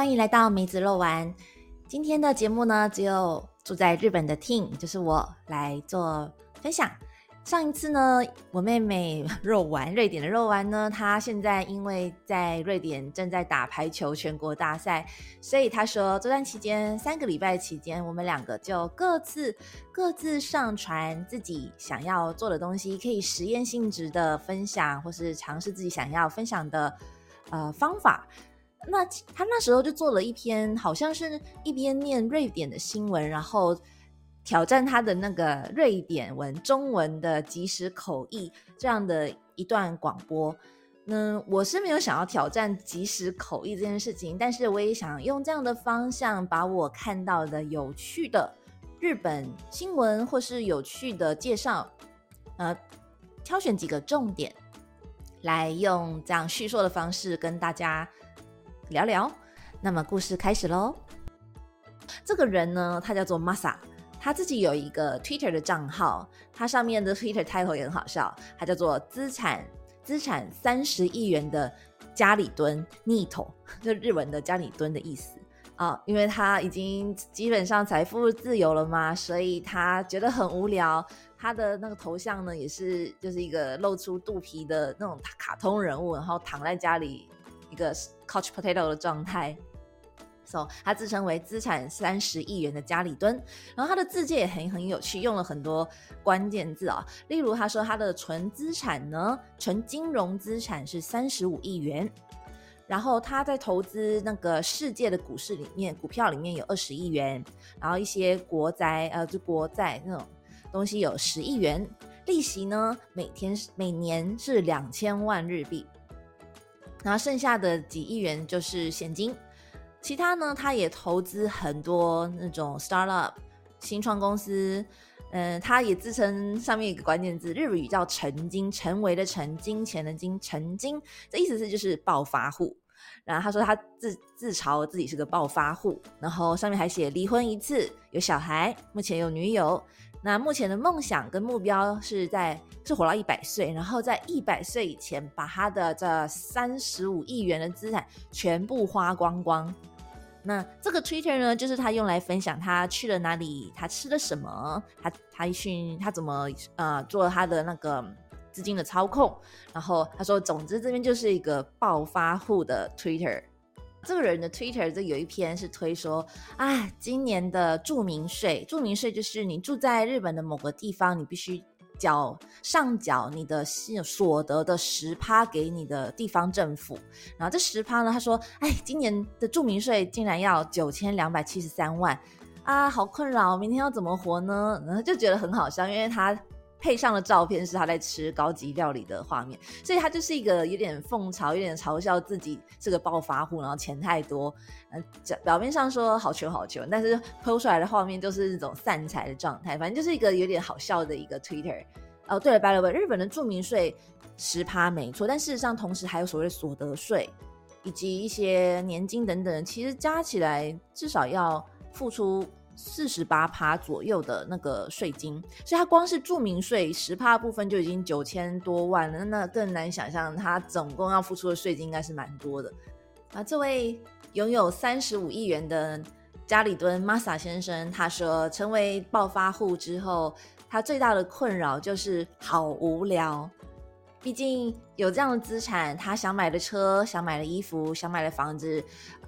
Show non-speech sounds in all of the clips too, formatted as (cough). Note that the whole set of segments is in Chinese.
欢迎来到梅子肉丸。今天的节目呢，只有住在日本的 Ting，就是我来做分享。上一次呢，我妹妹肉丸，瑞典的肉丸呢，她现在因为在瑞典正在打排球全国大赛，所以她说这段期间三个礼拜期间，我们两个就各自各自上传自己想要做的东西，可以实验性质的分享，或是尝试自己想要分享的呃方法。那他那时候就做了一篇，好像是一边念瑞典的新闻，然后。挑战他的那个瑞典文中文的即时口译这样的一段广播，嗯，我是没有想要挑战即时口译这件事情，但是我也想用这样的方向把我看到的有趣的日本新闻或是有趣的介绍，呃，挑选几个重点来用这样叙述的方式跟大家聊聊。那么故事开始喽。这个人呢，他叫做 Masa。他自己有一个 Twitter 的账号，他上面的 Twitter title 也很好笑，他叫做“资产资产三十亿元的家里蹲 Nito”，(laughs) 就日文的家里蹲的意思啊。因为他已经基本上财富自由了嘛，所以他觉得很无聊。他的那个头像呢，也是就是一个露出肚皮的那种卡通人物，然后躺在家里一个 couch potato 的状态。So, 他自称为资产三十亿元的家里蹲，然后他的字界也很很有趣，用了很多关键字啊，例如他说他的纯资产呢，纯金融资产是三十五亿元，然后他在投资那个世界的股市里面，股票里面有二十亿元，然后一些国债呃就国债那种东西有十亿元，利息呢每天每年是两千万日币，然后剩下的几亿元就是现金。其他呢，他也投资很多那种 startup 新创公司，嗯，他也自称上面一个关键字，日语叫“成金”，成为的成，金钱的金，成金，这意思是就是暴发户。然后他说他自自嘲自己是个暴发户，然后上面还写离婚一次，有小孩，目前有女友。那目前的梦想跟目标是在是活到一百岁，然后在一百岁以前把他的这三十五亿元的资产全部花光光。那这个 Twitter 呢，就是他用来分享他去了哪里，他吃了什么，他他训他怎么呃做他的那个资金的操控。然后他说，总之这边就是一个暴发户的 Twitter。这个人的 Twitter 这有一篇是推说啊，今年的住民税，住民税就是你住在日本的某个地方，你必须。缴上缴你的所得的十趴给你的地方政府，然后这十趴呢，他说，哎，今年的住民税竟然要九千两百七十三万啊，好困扰，明天要怎么活呢？然后就觉得很好笑，因为他。配上的照片是他在吃高级料理的画面，所以他就是一个有点讽嘲、有点嘲笑自己是个暴发户，然后钱太多。嗯，表面上说好穷好穷，但是 PO 出来的画面都是那种散财的状态，反正就是一个有点好笑的一个 Twitter。哦，对了，by the way，日本的住民税十趴没错，但事实上同时还有所谓的所得税以及一些年金等等，其实加起来至少要付出。四十八趴左右的那个税金，所以它光是住民税十趴部分就已经九千多万了，那更难想象它总共要付出的税金应该是蛮多的。啊，这位拥有三十五亿元的加里敦 Masa 先生，他说成为暴发户之后，他最大的困扰就是好无聊。毕竟有这样的资产，他想买的车、想买的衣服、想买的房子，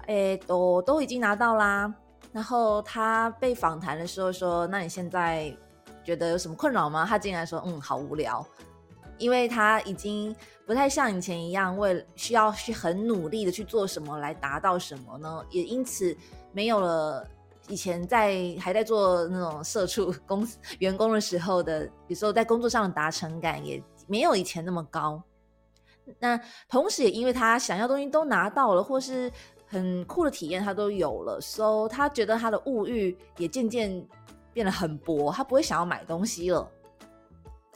哎，都都已经拿到啦。然后他被访谈的时候说：“那你现在觉得有什么困扰吗？”他竟然说：“嗯，好无聊，因为他已经不太像以前一样，为需要去很努力的去做什么来达到什么呢？也因此没有了以前在还在做那种社畜公司员工的时候的，有时候在工作上的达成感也没有以前那么高。那同时也因为他想要东西都拿到了，或是。”很酷的体验，他都有了，so 他觉得他的物欲也渐渐变得很薄，他不会想要买东西了。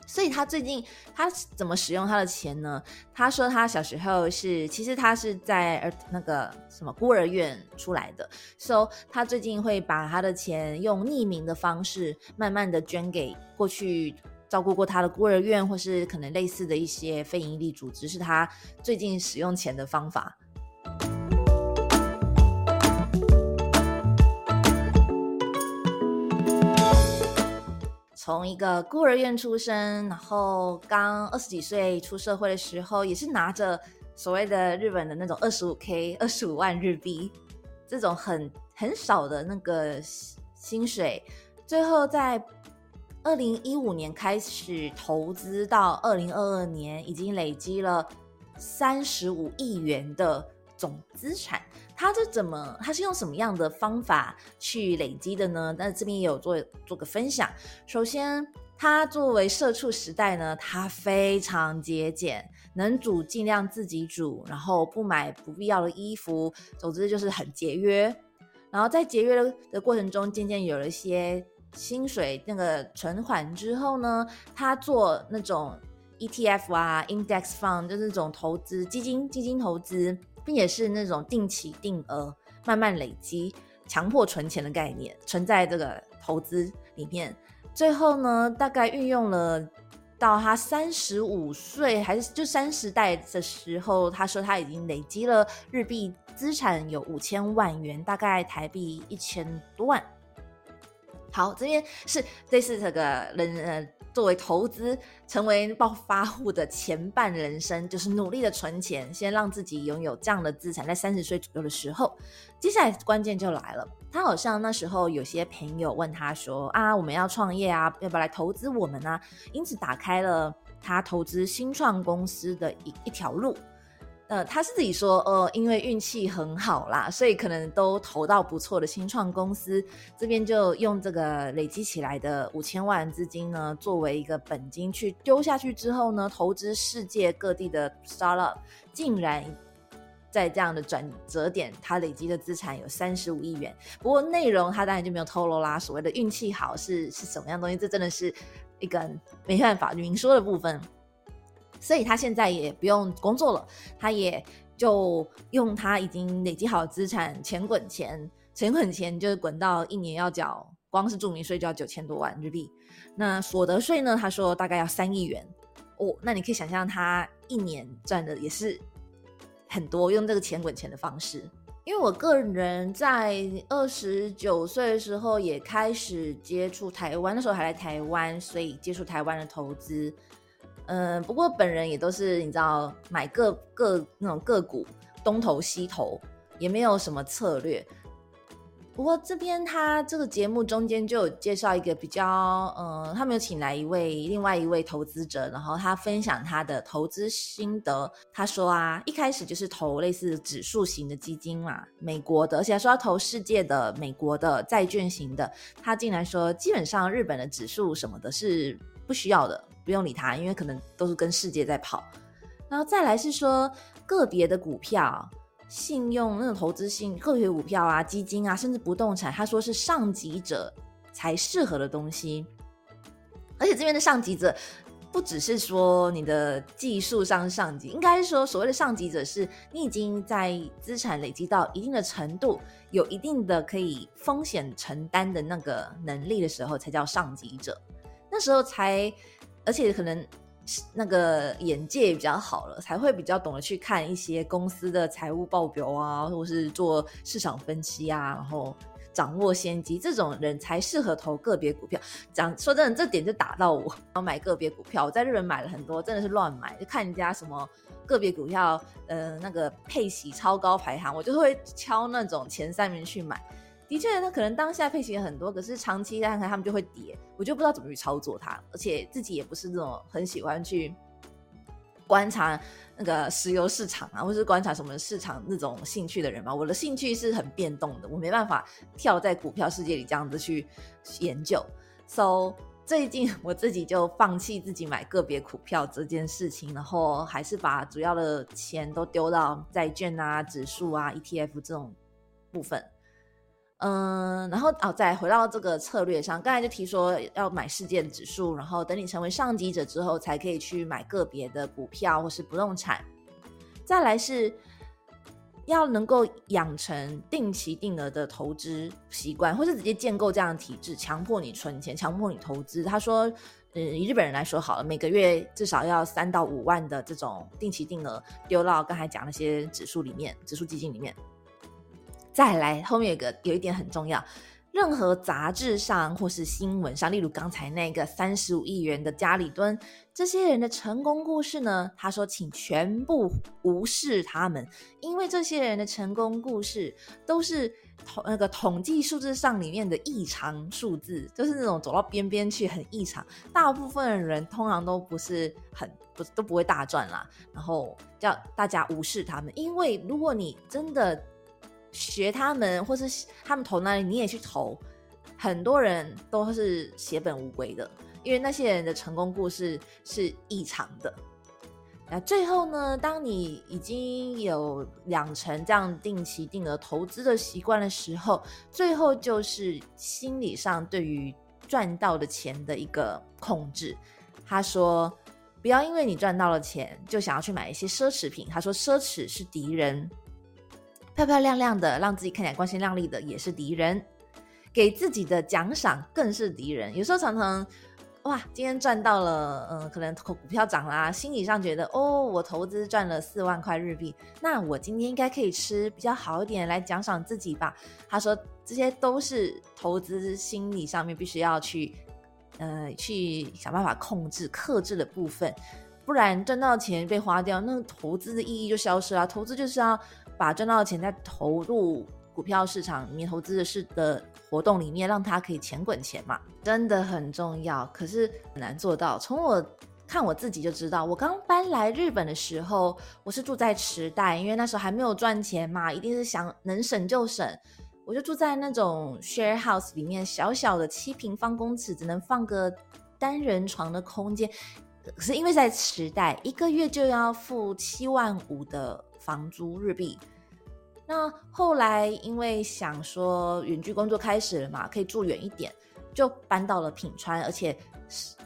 所以他最近他怎么使用他的钱呢？他说他小时候是，其实他是在儿那个什么孤儿院出来的，so 他最近会把他的钱用匿名的方式，慢慢的捐给过去照顾过他的孤儿院，或是可能类似的一些非营利组织，是他最近使用钱的方法。从一个孤儿院出生，然后刚二十几岁出社会的时候，也是拿着所谓的日本的那种二十五 K、二十五万日币这种很很少的那个薪水，最后在二零一五年开始投资，到二零二二年已经累积了三十五亿元的总资产。他是怎么？他是用什么样的方法去累积的呢？那这边也有做做个分享。首先，他作为社畜时代呢，他非常节俭，能煮尽量自己煮，然后不买不必要的衣服，总之就是很节约。然后在节约的过程中，渐渐有了一些薪水那个存款之后呢，他做那种 ETF 啊、Index Fund，就是那种投资基金、基金投资。并且是那种定期定额、慢慢累积、强迫存钱的概念，存在这个投资里面。最后呢，大概运用了到他三十五岁还是就三十代的时候，他说他已经累积了日币资产有五千万元，大概台币一千多万。好，这边是这是这个人呃。作为投资成为暴发户的前半人生，就是努力的存钱，先让自己拥有这样的资产。在三十岁左右的时候，接下来关键就来了。他好像那时候有些朋友问他说：“啊，我们要创业啊，要不要来投资我们呢？”因此打开了他投资新创公司的一一条路。呃，他是自己说，呃，因为运气很好啦，所以可能都投到不错的新创公司。这边就用这个累积起来的五千万资金呢，作为一个本金去丢下去之后呢，投资世界各地的 startup，竟然在这样的转折点，他累积的资产有三十五亿元。不过内容他当然就没有透露啦。所谓的运气好是是什么样东西？这真的是一个没办法明说的部分。所以他现在也不用工作了，他也就用他已经累积好的资产，钱滚钱，钱滚钱就是滚到一年要缴，光是住民税就要九千多万日币。那所得税呢？他说大概要三亿元哦。那你可以想象他一年赚的也是很多，用这个钱滚钱的方式。因为我个人在二十九岁的时候也开始接触台湾，那时候还来台湾，所以接触台湾的投资。嗯，不过本人也都是你知道买个个那种个股东投西投，也没有什么策略。不过这边他这个节目中间就有介绍一个比较，嗯，他们有请来一位另外一位投资者，然后他分享他的投资心得。他说啊，一开始就是投类似指数型的基金嘛，美国的，而且他说要投世界的美国的债券型的。他竟然说，基本上日本的指数什么的是不需要的。不用理他，因为可能都是跟世界在跑。然后再来是说个别的股票、信用那种投资性个别股票啊、基金啊，甚至不动产，他说是上级者才适合的东西。而且这边的上级者不只是说你的技术上上级，应该是说所谓的上级者是你已经在资产累积到一定的程度，有一定的可以风险承担的那个能力的时候，才叫上级者。那时候才。而且可能那个眼界也比较好了，才会比较懂得去看一些公司的财务报表啊，或是做市场分析啊，然后掌握先机，这种人才适合投个别股票。讲说真的，这点就打到我，要买个别股票。我在日本买了很多，真的是乱买，就看人家什么个别股票，呃，那个配息超高排行，我就会敲那种前三名去买。的确，他可能当下配型很多，可是长期看看他们就会跌，我就不知道怎么去操作它。而且自己也不是那种很喜欢去观察那个石油市场啊，或是观察什么市场那种兴趣的人嘛。我的兴趣是很变动的，我没办法跳在股票世界里这样子去研究。So 最近 (laughs) 我自己就放弃自己买个别股票这件事情，然后还是把主要的钱都丢到债券啊、指数啊、ETF 这种部分。嗯，然后哦，再回到这个策略上，刚才就提说要买世界指数，然后等你成为上级者之后，才可以去买个别的股票或是不动产。再来是要能够养成定期定额的投资习惯，或是直接建构这样的体制，强迫你存钱，强迫你投资。他说，嗯，以日本人来说好了，每个月至少要三到五万的这种定期定额丢到刚才讲那些指数里面，指数基金里面。再来，后面有个有一点很重要，任何杂志上或是新闻上，例如刚才那个三十五亿元的家里蹲，这些人的成功故事呢？他说，请全部无视他们，因为这些人的成功故事都是统那个统计数字上里面的异常数字，就是那种走到边边去很异常。大部分的人通常都不是很不都不会大赚啦，然后叫大家无视他们，因为如果你真的。学他们，或是他们投那里，你也去投。很多人都是血本无归的，因为那些人的成功故事是异常的。那最后呢？当你已经有养成这样定期定额投资的习惯的时候，最后就是心理上对于赚到的钱的一个控制。他说：“不要因为你赚到了钱，就想要去买一些奢侈品。”他说：“奢侈是敌人。”漂漂亮亮的，让自己看起来光鲜亮丽的也是敌人，给自己的奖赏更是敌人。有时候常常，哇，今天赚到了，嗯，可能股票涨啦，心理上觉得，哦，我投资赚了四万块日币，那我今天应该可以吃比较好一点来奖赏自己吧。他说，这些都是投资心理上面必须要去，呃，去想办法控制、克制的部分，不然赚到钱被花掉，那投资的意义就消失了。投资就是要。把赚到的钱再投入股票市场里面投资的是的活动里面，让它可以钱滚钱嘛，真的很重要。可是很难做到。从我看我自己就知道，我刚搬来日本的时候，我是住在池袋，因为那时候还没有赚钱嘛，一定是想能省就省。我就住在那种 share house 里面，小小的七平方公尺，只能放个单人床的空间。可是因为在池袋，一个月就要付七万五的。房租日币，那后来因为想说远距工作开始了嘛，可以住远一点，就搬到了品川，而且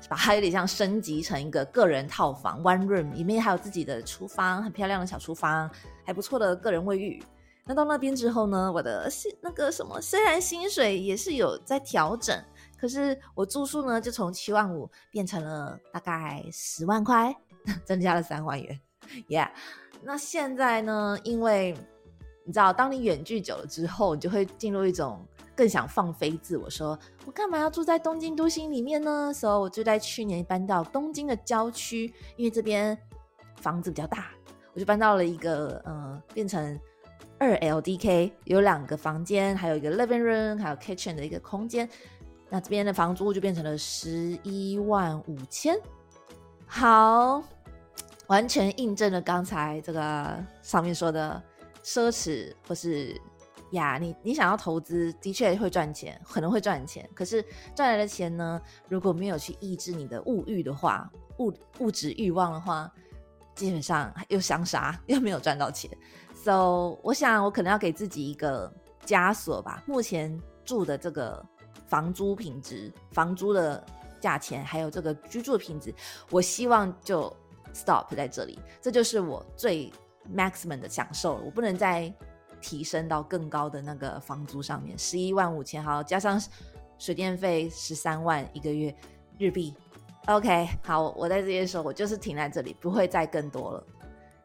把它有点像升级成一个个人套房，one room，里面还有自己的厨房，很漂亮的小厨房，还不错的个人卫浴。那到那边之后呢，我的薪那个什么，虽然薪水也是有在调整，可是我住宿呢就从七万五变成了大概十万块，(laughs) 增加了三万元，Yeah。那现在呢？因为你知道，当你远距久了之后，你就会进入一种更想放飞自我，说我干嘛要住在东京都心里面呢？所以我就在去年搬到东京的郊区，因为这边房子比较大，我就搬到了一个呃，变成二 LDK，有两个房间，还有一个 living room，还有 kitchen 的一个空间。那这边的房租就变成了十一万五千。好。完全印证了刚才这个上面说的奢侈，或是呀，你你想要投资，的确会赚钱，可能会赚钱。可是赚来的钱呢，如果没有去抑制你的物欲的话，物物质欲望的话，基本上又想啥，又没有赚到钱。So，我想我可能要给自己一个枷锁吧。目前住的这个房租品质、房租的价钱，还有这个居住品质，我希望就。Stop 在这里，这就是我最 maximum 的享受了。我不能再提升到更高的那个房租上面，十一万五千，好加上水电费十三万一个月日币。OK，好，我在这边说，我就是停在这里，不会再更多了。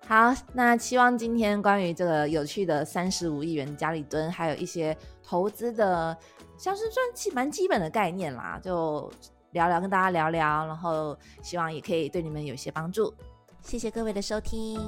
好，那希望今天关于这个有趣的三十五亿元家里蹲，还有一些投资的，像是赚基蛮基本的概念啦，就。聊聊，跟大家聊聊，然后希望也可以对你们有些帮助。谢谢各位的收听。